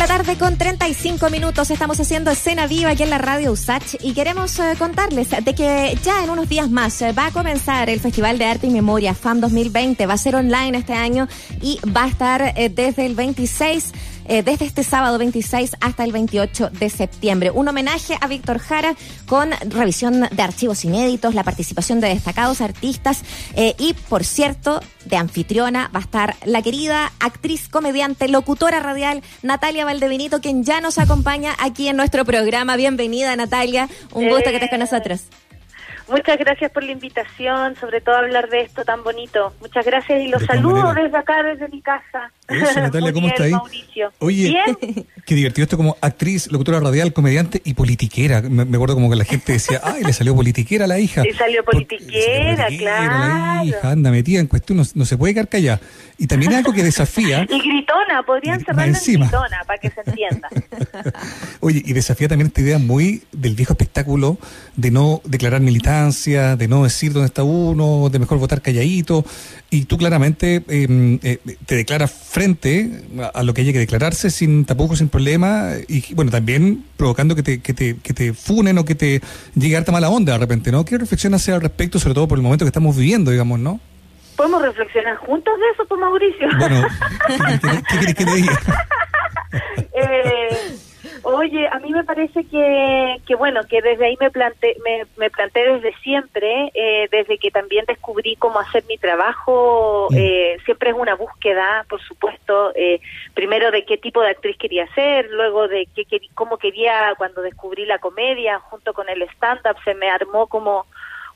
la tarde con 35 minutos. Estamos haciendo escena viva aquí en la radio USACH y queremos eh, contarles de que ya en unos días más eh, va a comenzar el Festival de Arte y Memoria FAM 2020. Va a ser online este año y va a estar eh, desde el 26 eh, desde este sábado 26 hasta el 28 de septiembre. Un homenaje a Víctor Jara con revisión de archivos inéditos, la participación de destacados artistas eh, y, por cierto, de anfitriona va a estar la querida actriz, comediante, locutora radial Natalia Valdevinito, quien ya nos acompaña aquí en nuestro programa. Bienvenida, Natalia. Un gusto que estés con nosotros. Muchas gracias por la invitación, sobre todo hablar de esto tan bonito. Muchas gracias y los saludo desde acá, desde mi casa. Eso, Natalia, ¿cómo está ahí? Mauricio. Oye, qué divertido esto como actriz, locutora radial, comediante y politiquera. Me, me acuerdo como que la gente decía, ay, le salió politiquera a la hija. Y salió politiquera, Por- claro. La hija anda metida en cuestión, no, no se puede quedar callada. Y también algo que desafía, Y gritona, podrían cerrarla en gritona, para que se entienda. oye, y desafía también esta idea muy del viejo espectáculo de no declarar de no decir dónde está uno, de mejor votar calladito. Y tú claramente eh, eh, te declaras frente a, a lo que haya que declararse sin tapujos, sin problema. Y bueno, también provocando que te, que te, que te funen o que te llegue harta mala onda de repente, ¿no? ¿Qué reflexión hace al respecto, sobre todo por el momento que estamos viviendo, digamos, ¿no? ¿Podemos reflexionar juntos de eso, pues, Mauricio? Bueno, ¿qué, qué- qué le diga? Eh, oye, a mí me parece que, que bueno, que desde ahí me planteé, me, me planteé desde siempre, eh, desde que también descubrí cómo hacer mi trabajo, eh, siempre es una búsqueda, por supuesto, eh, primero de qué tipo de actriz quería ser, luego de qué, queri- cómo quería, cuando descubrí la comedia, junto con el stand-up, se me armó como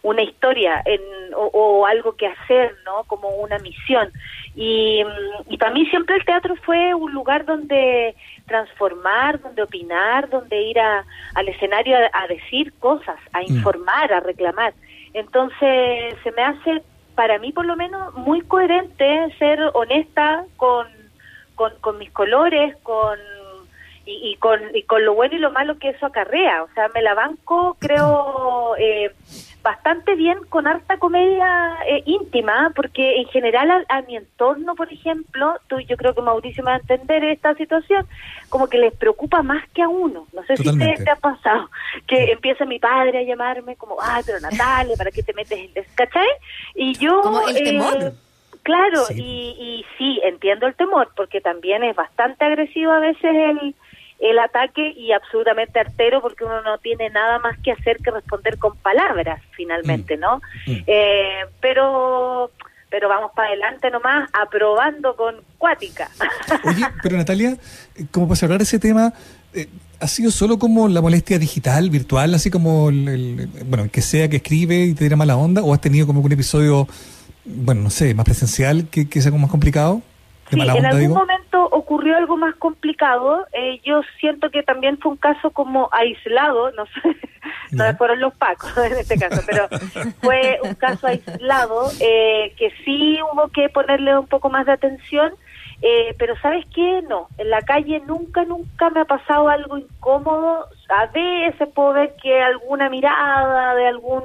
una historia en, o, o algo que hacer, ¿no? Como una misión. Y, mm, y para mí siempre el teatro fue un lugar donde transformar, donde opinar, donde ir a, al escenario a, a decir cosas, a informar, a reclamar. Entonces se me hace, para mí por lo menos, muy coherente ser honesta con, con, con mis colores, con y, y con y con lo bueno y lo malo que eso acarrea. O sea, me la banco, creo, eh, bastante bien con harta comedia eh, íntima, porque en general a, a mi entorno, por ejemplo, tú yo creo que Mauricio me va a entender esta situación, como que les preocupa más que a uno. No sé si te, te ha pasado, que empieza mi padre a llamarme como, ah, pero Natalia, ¿para qué te metes en el... ¿Cachai? Y yo... Como el eh, temor. Claro, Sí. y, y sí, entiendo el temor, porque también es bastante agresivo a veces el, el ataque y absolutamente artero, porque uno no tiene nada más que hacer que responder con palabras, finalmente, ¿no? Mm. Eh, pero pero vamos para adelante nomás, aprobando con cuática. Oye, pero Natalia, como para cerrar ese tema, eh, ¿ha sido solo como la molestia digital, virtual, así como el, el- bueno, que sea que escribe y te diera mala onda? ¿O has tenido como un episodio, bueno, no sé, más presencial que, que sea como más complicado? Sí, en algún digo. momento ocurrió algo más complicado. Eh, yo siento que también fue un caso como aislado, no sé, no fueron los pacos en este caso, pero fue un caso aislado eh, que sí hubo que ponerle un poco más de atención. Eh, pero sabes qué, no, en la calle nunca, nunca me ha pasado algo incómodo. A veces puedo ver que alguna mirada de algún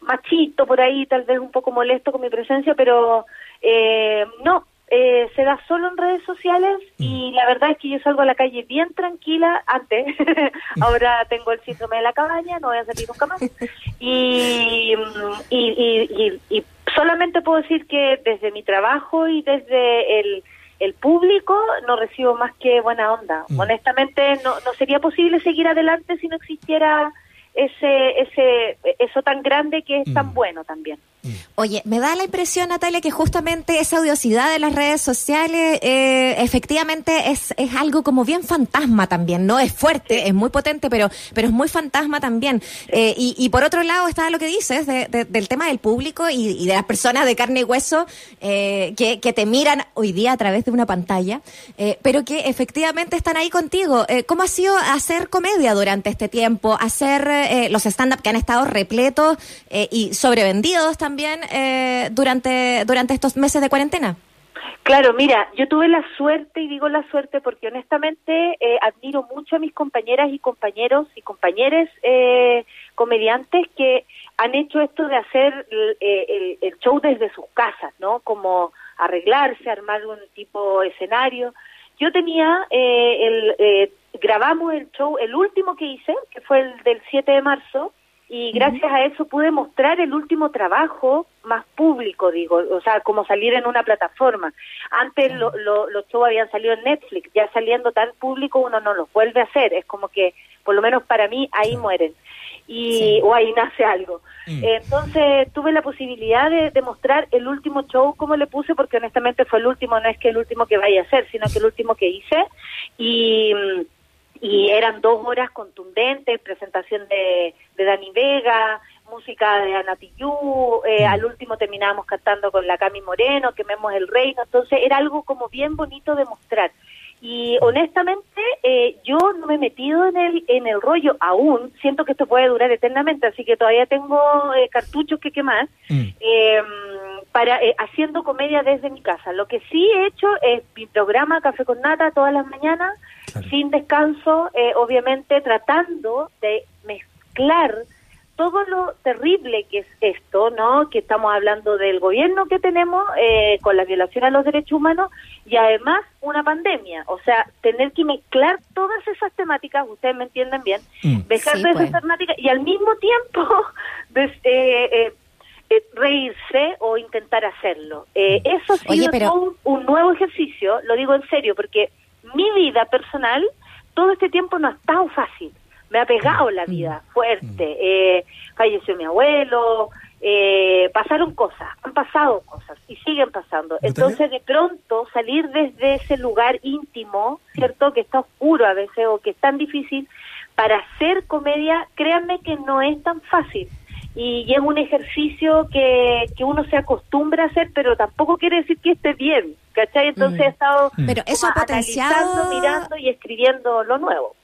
machito por ahí, tal vez un poco molesto con mi presencia, pero eh, no, eh, se da solo en redes sociales y la verdad es que yo salgo a la calle bien tranquila antes. Ahora tengo el síndrome de la cabaña, no voy a salir nunca más. Y, mm, y, y, y- y solamente puedo decir que desde mi trabajo y desde el, el público no recibo más que buena onda. Mm. Honestamente no, no sería posible seguir adelante si no existiera ese, ese, eso tan grande que es Mm. tan bueno también. Oye, me da la impresión, Natalia, que justamente esa odiosidad de las redes sociales eh, efectivamente es, es algo como bien fantasma también, ¿no? Es fuerte, es muy potente, pero, pero es muy fantasma también. Eh, y, y por otro lado está lo que dices de- de- del tema del público y, y de las personas de carne y hueso eh, que, que te miran hoy día a través de una pantalla, eh, pero que efectivamente están ahí contigo. Eh, ¿Cómo ha sido hacer comedia durante este tiempo? Hacer eh, los stand-up que han estado repletos eh, y sobrevendidos también eh, durante, durante estos meses de cuarentena. Claro, mira, yo tuve la suerte, y digo la suerte porque honestamente eh, admiro mucho a mis compañeras y compañeros y compañeros eh, comediantes que han hecho esto de hacer el, el- el show desde sus casas, ¿no? Como arreglarse, armar un tipo escenario. yo tenía eh, el... Grabamos el show, el último que hice, que fue el del 7 de marzo, y gracias a eso pude mostrar el último trabajo más público, digo, o sea, como salir en una plataforma. Antes lo, los shows habían salido en Netflix, ya saliendo tan público uno no los vuelve a hacer, es como que, por lo menos para mí, ahí mueren. Y, o ahí nace algo. Mm. Entonces tuve la posibilidad de, de, mostrar el último show como le puse, porque honestamente fue el último, no es que el último que vaya a hacer, sino que el último que hice. Y mm, y eran dos horas contundentes, presentación de, de Dani Vega, música de Ana Tijoux, eh, mm. al último terminábamos cantando con la Cami Moreno, quememos el reino, entonces era algo como bien bonito de mostrar. Y honestamente, eh, yo no me he metido en el, en el rollo aún, siento que esto puede durar eternamente, así que todavía tengo eh, cartuchos que quemar, mm. Para eh, haciendo comedia desde mi casa. Lo que sí he hecho es mi programa Café con Nata todas las mañanas, sin descanso, eh, obviamente tratando de mezclar todo lo terrible que es esto, ¿no? Que estamos hablando del gobierno que tenemos eh, con la violación a los derechos humanos y además una pandemia. O sea, tener que mezclar todas esas temáticas, ustedes me entienden bien, mm. dejar de esas pues. temáticas y al mismo tiempo eh, eh, reírse o intentar hacerlo. Eh, mm. eso ha sido un, nuevo ejercicio, lo digo en serio, porque mi vida personal todo este tiempo no ha estado fácil. Me ha pegado la mm. vida fuerte. Mm. Eh, falleció mi abuelo, eh, pasaron cosas, han pasado cosas y siguen pasando. Entonces, de pronto, salir desde ese lugar íntimo, ¿cierto? Que está oscuro a veces o que es tan difícil, para hacer comedia, créanme que no es tan fácil y, es un ejercicio que, que uno se acostumbra a hacer, pero tampoco quiere decir que esté bien, ¿cachai? Entonces he mm. estado mm. pero eso ha potenciado... mirando y escribiendo lo nuevo.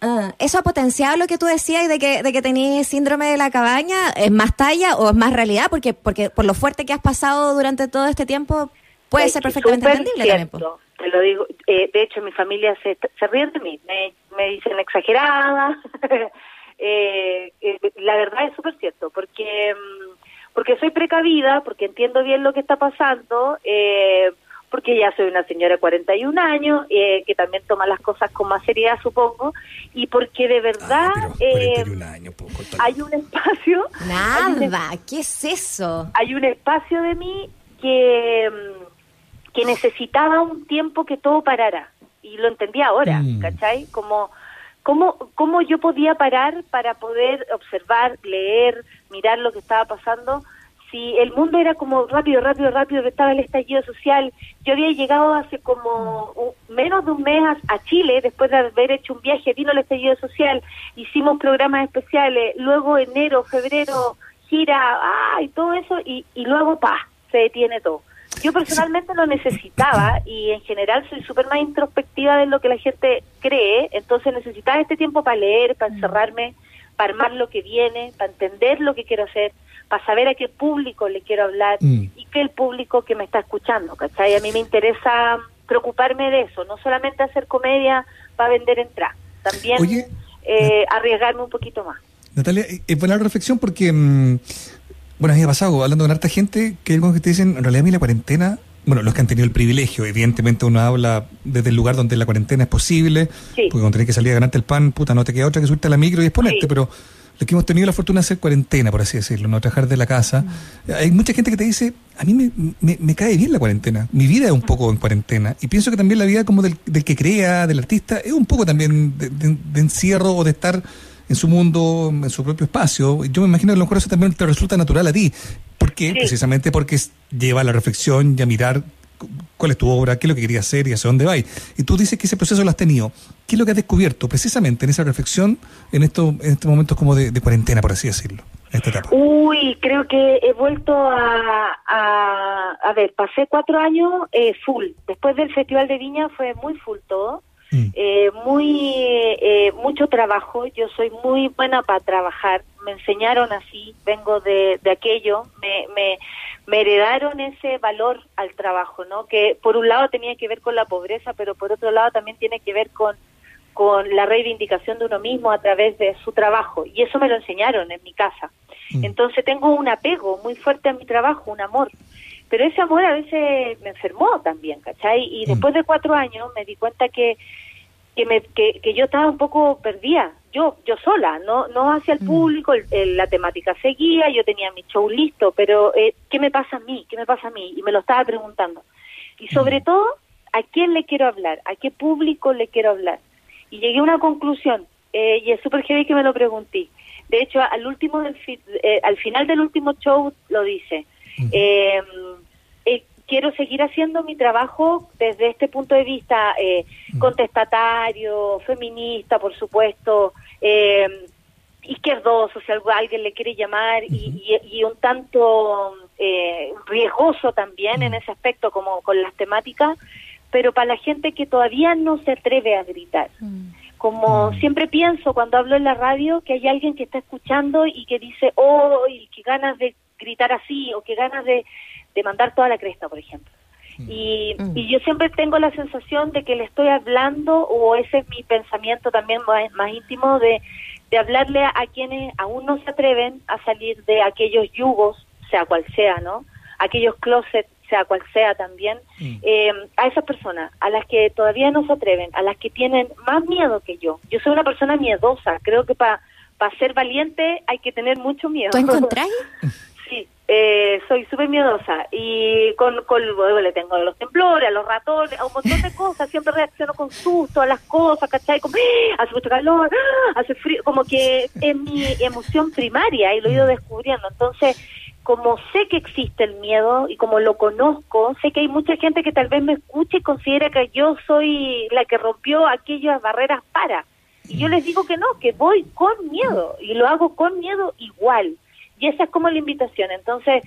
Ah, ¿Eso ha potenciado lo que tú decías de que, de que tenías síndrome de la cabaña? ¿Es más talla o es más realidad? Porque, porque por lo fuerte que has pasado durante todo este tiempo, puede ser perfectamente entendible también. Te lo digo, eh, de hecho mi familia se, se ríe de mí, me, me dicen exagerada, eh, eh, la verdad es súper cierto, porque, mm, porque soy precavida, porque entiendo bien lo que está pasando, eh, porque ya soy una señora de 41 años, eh, que también toma las cosas con más seriedad, supongo, y porque de verdad eh, hay un espacio... Nada, ¿qué es eso? Hay un espacio de mí que, mm, que necesitaba un tiempo que todo parara, y lo entendí ahora, mm. ¿cachai? Como ¿Cómo, ¿Cómo yo podía parar para poder observar, leer, mirar lo que estaba pasando? Si el mundo era como rápido, rápido, rápido, estaba el estallido social. Yo había llegado hace como menos de un mes a, Chile, después de haber hecho un viaje, vino el estallido social, hicimos programas especiales, luego enero, febrero, gira, ah, y todo eso, y, y luego, pa, se detiene todo. Yo personalmente lo necesitaba y en general soy súper más introspectiva de lo que la gente cree, entonces necesitaba este tiempo para leer, para mm. encerrarme, para armar lo que viene, para entender lo que quiero hacer, para saber a qué público le quiero hablar mm. y qué el público que me está escuchando, ¿cachai? A mí me interesa preocuparme de eso, no solamente hacer comedia para vender entradas, también eh, arriesgarme un poquito más. Natalia, es buena reflexión porque... Mm, bueno, a mí me ha pasado, hablando con harta gente, que hay algunos que te dicen, en realidad a mí la cuarentena, bueno, los que han tenido el privilegio, evidentemente uno habla desde el lugar donde la cuarentena es posible, porque cuando tenés que salir a ganarte el pan, puta, no te queda otra que subirte a la micro y exponerte, pero los que hemos tenido la fortuna de hacer cuarentena, por así decirlo, no trabajar de la casa, mm. hay mucha gente que te dice, a mí me, me, cae bien la cuarentena, mi vida es un poco en cuarentena, y pienso que también la vida como del, del que crea, del artista, es un poco también de encierro o de estar en su mundo, en su propio espacio. Yo me imagino que a lo mejor eso también te resulta natural a ti. ¿Por qué? Precisamente porque lleva a la reflexión y a mirar cuál es tu obra, qué es lo que querías hacer y hacia dónde va. Y tú dices que ese proceso lo has tenido. ¿Qué es lo que has descubierto precisamente en esa reflexión en, esto, en estos momentos como de, cuarentena, por así decirlo? Esta etapa? Uy, creo que he vuelto a, a, ver, pasé cuatro años eh, full. Después del Festival de Viña fue muy full todo. Mm. Eh, muy eh, mucho trabajo yo soy muy buena para trabajar me enseñaron así vengo de, de aquello me, me, me heredaron ese valor al trabajo no que por un lado tenía que ver con la pobreza pero por otro lado también tiene que ver con con la reivindicación de uno mismo a través de su trabajo y eso me lo enseñaron en mi casa mm. entonces tengo un apego muy fuerte a mi trabajo un amor pero ese amor a veces me enfermó también, ¿cachai? Y mm. después de cuatro años me di cuenta que que, me, que, que yo estaba un poco perdida, yo yo sola, no no hacia el mm. público, la temática seguía, yo tenía mi show listo, pero eh, ¿qué me pasa a mí? ¿Qué me pasa a mí? Y me lo estaba preguntando. Y sobre mm. todo, ¿a quién le quiero hablar? ¿A qué público le quiero hablar? Y llegué a una conclusión, eh, y es súper heavy que me lo pregunté. De hecho, al último del eh, al final del último show lo dice. Eh, quiero seguir haciendo mi trabajo desde este punto de vista eh, contestatario, feminista, por supuesto, eh, izquierdoso, si alguien le quiere llamar, y, un tanto eh, riesgoso también en ese aspecto, como con las temáticas, pero para la gente que todavía no se atreve a gritar. Como siempre pienso cuando hablo en la radio que hay alguien que está escuchando y que dice, oh, y que ganas de gritar así, o que ganas de, de mandar toda la cresta, por ejemplo. Mm. Y, mm. y, yo siempre tengo la sensación de que le estoy hablando, o ese es mi pensamiento también más, íntimo, de, de hablarle a, quienes aún no se atreven a salir de aquellos yugos, sea cual sea, ¿no? Aquellos closets, sea cual sea también, mm. eh, a esas personas, a las que todavía no se atreven, a las que tienen más miedo que yo. Yo soy una persona miedosa, creo que para para ser valiente hay que tener mucho miedo. ¿Tú encontrás? Eh, soy súper miedosa y con, con le tengo a los temblores, a los ratones, a un montón de cosas, siempre reacciono con susto a las cosas, ¿cachai? Como, ¡Ah! hace mucho calor, ¡Ah! hace frío, como que es mi emoción primaria y lo he ido descubriendo. Entonces, como sé que existe el miedo y como lo conozco, sé que hay mucha gente que tal vez me escuche y considera que yo soy la que rompió aquellas barreras para. Y yo les digo que no, que voy con miedo y lo hago con miedo igual y esa es como la invitación. Entonces,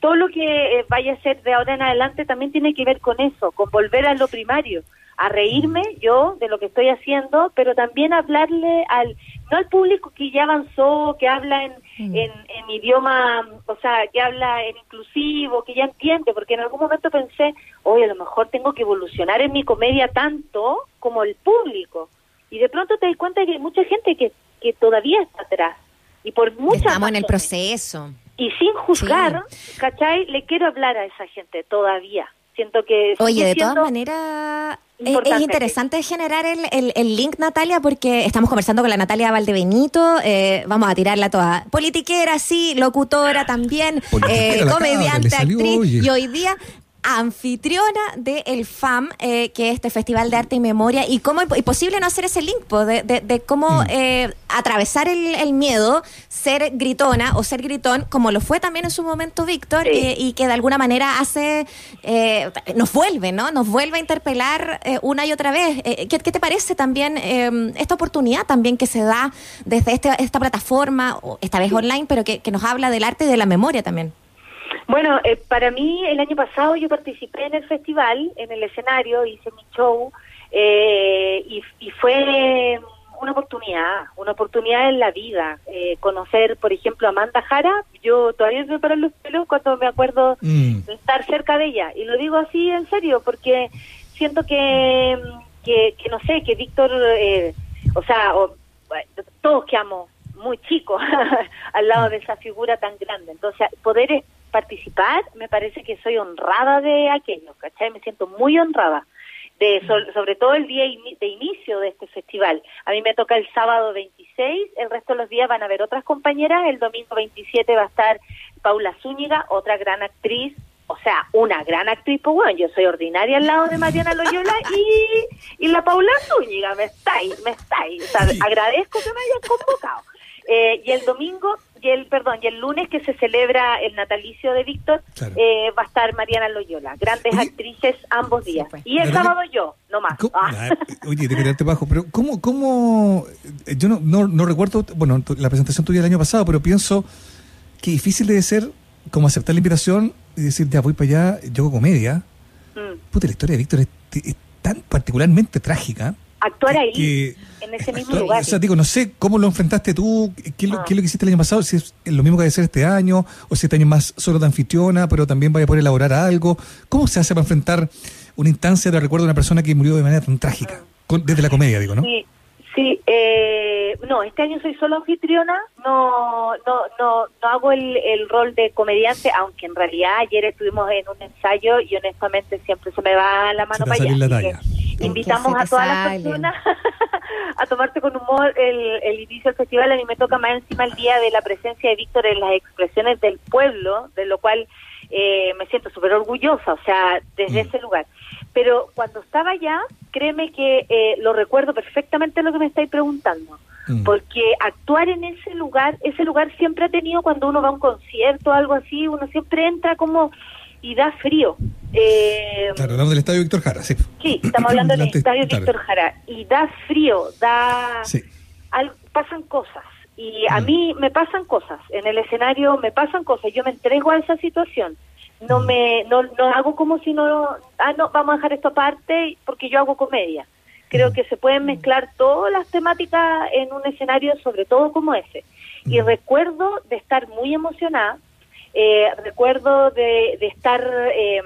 todo lo que eh, vaya a ser de ahora en adelante también tiene que ver con eso, con volver a lo primario, a reírme yo de lo que estoy haciendo, pero también hablarle al, no al público que ya avanzó, que habla en, mm. en, en, idioma, o sea, que habla en inclusivo, que ya entiende, porque en algún momento pensé, oye, a lo mejor tengo que evolucionar en mi comedia tanto como el público. Y de pronto te das cuenta que hay mucha gente que, que todavía está atrás y por muchas Estamos en el proceso. Y sin juzgar, ¿cachai? Le quiero hablar a esa gente todavía. Siento que... Oye, de todas maneras... Es interesante generar el, el, link, Natalia, porque estamos conversando con la Natalia Valdebenito. Eh, vamos a tirarla toda. Politiquera, sí, locutora también, eh, comediante, actriz. Y hoy día anfitriona de el FAM, eh, que es este Festival de Arte y Memoria, y cómo es posible no hacer ese link, de, de, cómo mm. eh, atravesar el, miedo, ser gritona o ser gritón, como lo fue también en su momento Víctor, eh, y que de alguna manera hace, nos vuelve, ¿no? Nos vuelve a interpelar una y otra vez. ¿qué, ¿qué, te parece también esta oportunidad también que se da desde este, esta plataforma, esta vez online, pero que, que nos habla del arte y de la memoria también? Bueno, eh, para mí el año pasado yo participé en el festival, en el escenario, hice mi show eh, y, fue una oportunidad, una oportunidad en la vida. Eh, conocer, por ejemplo, a Amanda Jara, yo todavía me paro los pelos cuando me acuerdo mm. de estar cerca de ella. Y lo digo así en serio, porque siento que, que, no sé, que Víctor, o sea, todos quedamos muy chicos al lado de esa figura tan grande. Entonces, poder participar, me parece que soy honrada de aquello, ¿cachai? Me siento muy honrada. De, sobre todo el día de inicio de este festival. A mí me toca el sábado 26, el resto de los días van a haber otras compañeras, el domingo 27 va a estar Paula Zúñiga, otra gran actriz, o sea, una gran actriz, pues bueno, yo soy ordinaria al lado de Mariana Loyola y, y la Paula Zúñiga, me está ahí, me está ahí, o sea, agradezco que me hayan convocado. Eh, y el domingo y el perdón y el lunes que se celebra el natalicio de Víctor eh, va a estar Mariana Loyola. Grandes actrices ambos días. y el sábado yo no más. Ah. oye te quedaste bajo pero cómo cómo eh, yo no, no, recuerdo bueno la presentación tuya del año pasado pero pienso que difícil debe ser como aceptar la invitación y decir ya voy para allá yo hago comedia mm. puta la historia de Víctor es tan particularmente trágica actuar ahí, en ese mismo lugar. O sea, digo, no sé cómo lo enfrentaste tú, qué, es lo, que hiciste el año pasado, si es lo mismo que ser este año, o si este año más solo de anfitriona, pero también vaya a poder elaborar algo. ¿Cómo se hace para enfrentar una instancia de recuerdo de una persona que murió de manera tan trágica? desde la comedia, digo, ¿no? Sí, Sí, eh, no, este año soy solo anfitriona, no, no, no, no hago el, el rol de comediante, aunque en realidad ayer estuvimos en un ensayo y honestamente siempre se me va la mano para allá. Invitamos a todas las personas a tomarse con humor el, el inicio del festival. A mí me toca más encima el día de la presencia de Víctor en las expresiones del pueblo, de lo cual eh, me siento súper orgullosa, o sea, desde mm. ese lugar. Pero cuando estaba allá, créeme que eh, lo recuerdo perfectamente lo que me estáis preguntando. Mm. Porque actuar en ese lugar, ese lugar siempre ha tenido cuando uno va a un concierto o algo así, uno siempre entra como y da frío. Eh, claro, hablamos del Estadio Víctor Jara, sí. Sí, estamos hablando del Estadio Víctor Jara. Y da frío, da... pasan cosas. Y a mm. mí me pasan cosas. En el escenario me pasan cosas. Yo me entrego a esa situación no mm. me no, no hago como si no ah no vamos a dejar esto aparte porque yo hago comedia creo mm. que se pueden mezclar todas las temáticas en un escenario sobre todo como ese y recuerdo de estar muy emocionada eh, recuerdo de, de estar eh,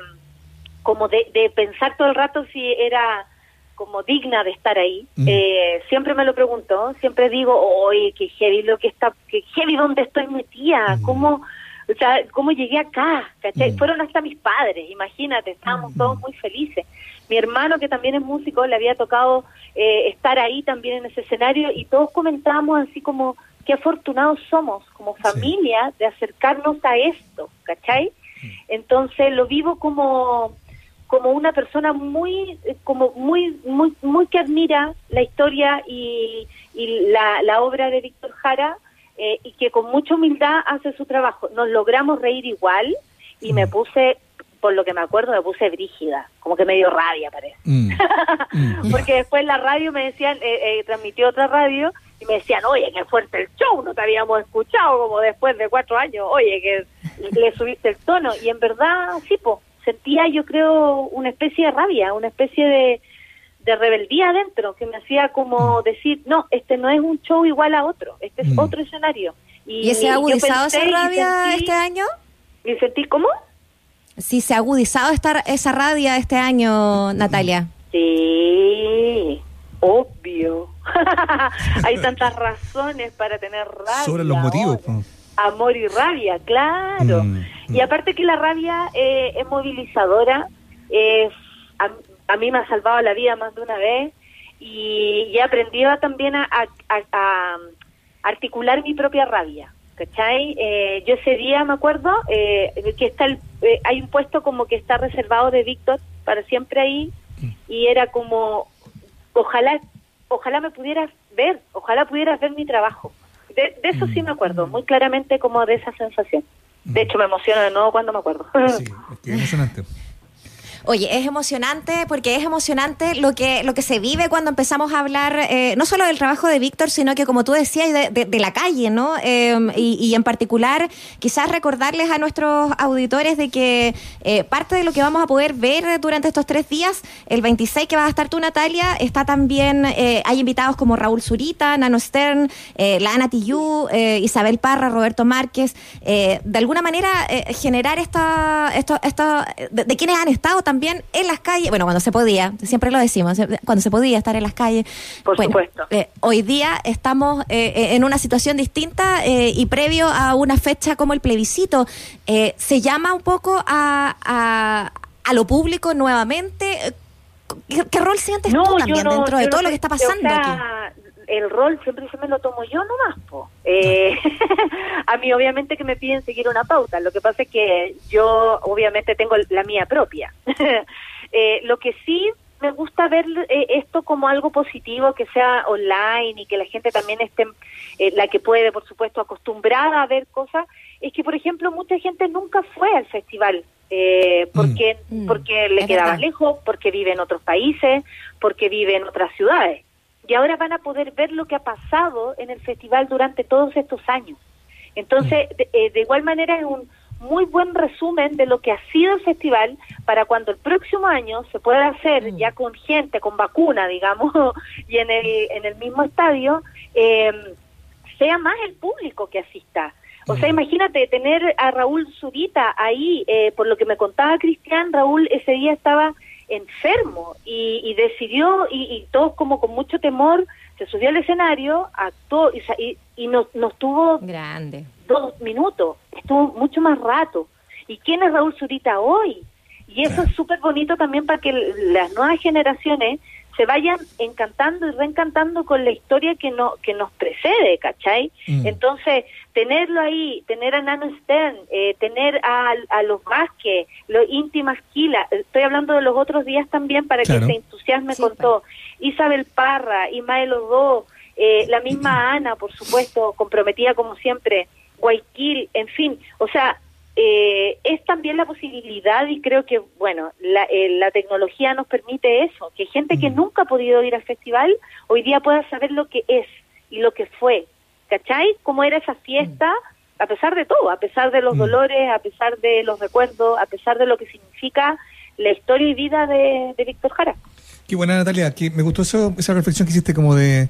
como de, de, pensar todo el rato si era como digna de estar ahí eh, siempre me lo pregunto siempre digo oye qué heavy lo que está qué heavy dónde estoy metida cómo o sea, ¿cómo llegué acá? Mm. Fueron hasta mis padres, imagínate, estábamos mm. todos muy felices. Mi hermano, que también es músico, le había tocado eh, estar ahí también en ese escenario y todos comentábamos así como qué afortunados somos como familia de acercarnos a esto, ¿cachai? Mm. Entonces lo vivo como como una persona muy como muy muy muy que admira la historia y, y la, la obra de Víctor Jara eh, y que con mucha humildad hace su trabajo. Nos logramos reír igual y me mm. puse, por lo que me acuerdo, me puse brígida, como que me dio rabia, parece. Mm. Mm. Porque después la radio me decían, eh, eh, transmitió otra radio y me decían, oye, qué fuerte el show, no te habíamos escuchado como después de cuatro años, oye, que le subiste el tono. Y en verdad, sí, pues, sentía yo creo una especie de rabia, una especie de de rebeldía adentro, que me hacía como mm. decir, no, este no es un show igual a otro, este es mm. otro escenario. ¿Y, se ha agudizado esa rabia este año? ¿Y sentí cómo? Sí, se ha agudizado esta, esa rabia este año, Natalia. Sí, obvio. Hay tantas razones para tener rabia. Sobre los motivos. Amor y rabia, claro. Mm, y aparte que la rabia eh, es movilizadora, a mí me ha salvado la vida más de una vez y, he aprendido también a, articular mi propia rabia. ¿Cachai? Eh, yo ese día me acuerdo eh, que está el, eh, hay un puesto como que está reservado de Víctor para siempre ahí mm. y era como ojalá ojalá me pudieras ver, ojalá pudieras ver mi trabajo. De, eso sí me acuerdo, mm. muy claramente como de esa sensación. De mm. hecho me emociona de nuevo cuando me acuerdo. Sí, es emocionante. Oye, es emocionante porque es emocionante lo que, lo que se vive cuando empezamos a hablar eh, no solo del trabajo de Víctor, sino que como tú decías, de, la calle, ¿no? Em, y, en particular, quizás recordarles a nuestros auditores de que eh, parte de lo que vamos a poder ver durante estos tres días, el 26 que va a estar tú, Natalia, está también, eh, hay invitados como Raúl Zurita, Nano Stern, la Ana Tillú, Isabel Parra, Roberto Márquez, de alguna manera generar esta, esto, esto de, de quienes han estado también también en las calles, bueno, cuando se podía, siempre lo decimos, cuando se podía estar en las calles. Por supuesto. Eh, hoy día estamos eh, eh, en una situación distinta y previo a una fecha como el plebiscito, se llama un poco a, a, lo público nuevamente. ¿Qué, rol sientes tú también dentro de todo lo que está pasando aquí? El rol siempre se me lo tomo yo nomás, po. Eh, a mí obviamente que me piden seguir una pauta, lo que pasa es que yo obviamente tengo la mía propia. eh, lo que sí me gusta ver eh, esto como algo positivo, que sea online y que la gente también esté, eh, la que puede, por supuesto, acostumbrada a ver cosas, es que, por ejemplo, mucha gente nunca fue al festival. Eh, porque mm. porque le quedaba lejos, porque vive en otros países, porque vive en otras ciudades y ahora van a poder ver lo que ha pasado en el festival durante todos estos años. Entonces, mm. eh, de, igual manera es un muy buen resumen de lo que ha sido el festival para cuando el próximo año se pueda hacer mm. ya con gente, con vacuna, digamos, y en el, en el mismo estadio, eh, sea más el público que asista. O sea, mm. imagínate tener a Raúl Zurita ahí, eh, por lo que me contaba Cristian, Raúl ese día estaba enfermo y, decidió, y, todos como con mucho temor, se subió al escenario, actuó y, y, nos, nos tuvo Grande. dos minutos, estuvo mucho más rato. ¿Y quién es Raúl Zurita hoy? Y eso es súper bonito también para que las nuevas generaciones se vayan encantando y reencantando con la historia que no que nos precede, ¿cachai? Mm. Entonces, tenerlo ahí, tener a Nano Stern, eh, tener a, a los Vázquez, los íntimas Kila, estoy hablando de los otros días también para que se entusiasme con todo, Isabel Parra, Imael Odó, eh, la misma Ana, por supuesto, comprometida como siempre, Guayquil, en fin, o sea, eh, es también la posibilidad y creo que, bueno, la, eh, la tecnología nos permite eso, que gente que mm. nunca ha podido ir al festival hoy día pueda saber lo que es y lo que fue, ¿cachai? Cómo era esa fiesta, mm. a pesar de todo, a pesar de los mm. dolores, a pesar de los recuerdos, a pesar de lo que significa la historia y vida de, Víctor Jara. Qué buena, Natalia, que me gustó eso, esa reflexión que hiciste como de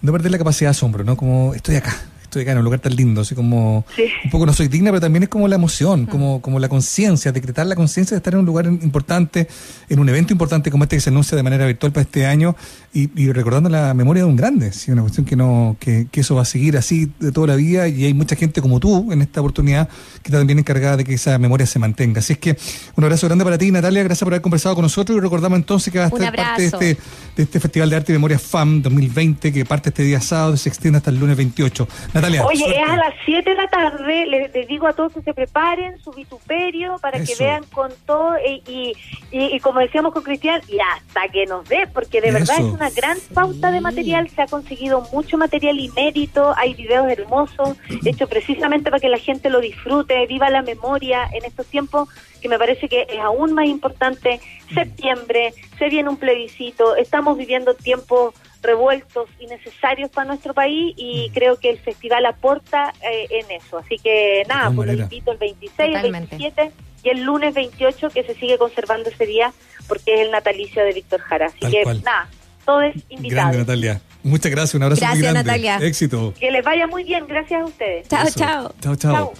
no perder la capacidad de asombro, ¿no? Como estoy acá, estoy acá en un lugar tan lindo, así como un poco no soy digna, pero también es como la emoción, como, como la conciencia, decretar la conciencia de estar en un lugar importante, en un evento importante como este que se anuncia de manera virtual para este año y, recordando la memoria de un grande, ¿sí? una cuestión que no que, que, eso va a seguir así de toda la vida y hay mucha gente como tú en esta oportunidad que está también encargada de que esa memoria se mantenga. Así es que un abrazo grande para ti, Natalia, gracias por haber conversado con nosotros y recordamos entonces que va a estar parte de este, de este Festival de Arte y Memoria FAM 2020 que parte este día sábado y se extiende hasta el lunes 28. Natalia. Oye, es a las 7 de la tarde, les, digo a todos que se preparen su vituperio para que vean con todo y, y, como decíamos con Cristian, y hasta que nos dé, porque de verdad es una gran pauta de material, se ha conseguido mucho material inédito, hay videos hermosos, hechos precisamente para que la gente lo disfrute, viva la memoria en estos tiempos que me parece que es aún más importante. Septiembre, se viene un plebiscito, estamos viviendo tiempos revueltos y necesarios para nuestro país y creo que el festival aporta eh, en eso. Así que nada, pues lo invito el 26, el 27 y el lunes 28 que se sigue conservando ese día porque es el natalicio de Víctor Jara. Así que nada, todo es invitado. Grande, Natalia. Muchas gracias, un abrazo gracias, muy grande. Natalia. Éxito. Que les vaya muy bien, gracias a ustedes. Chao, chao. Chao, chao.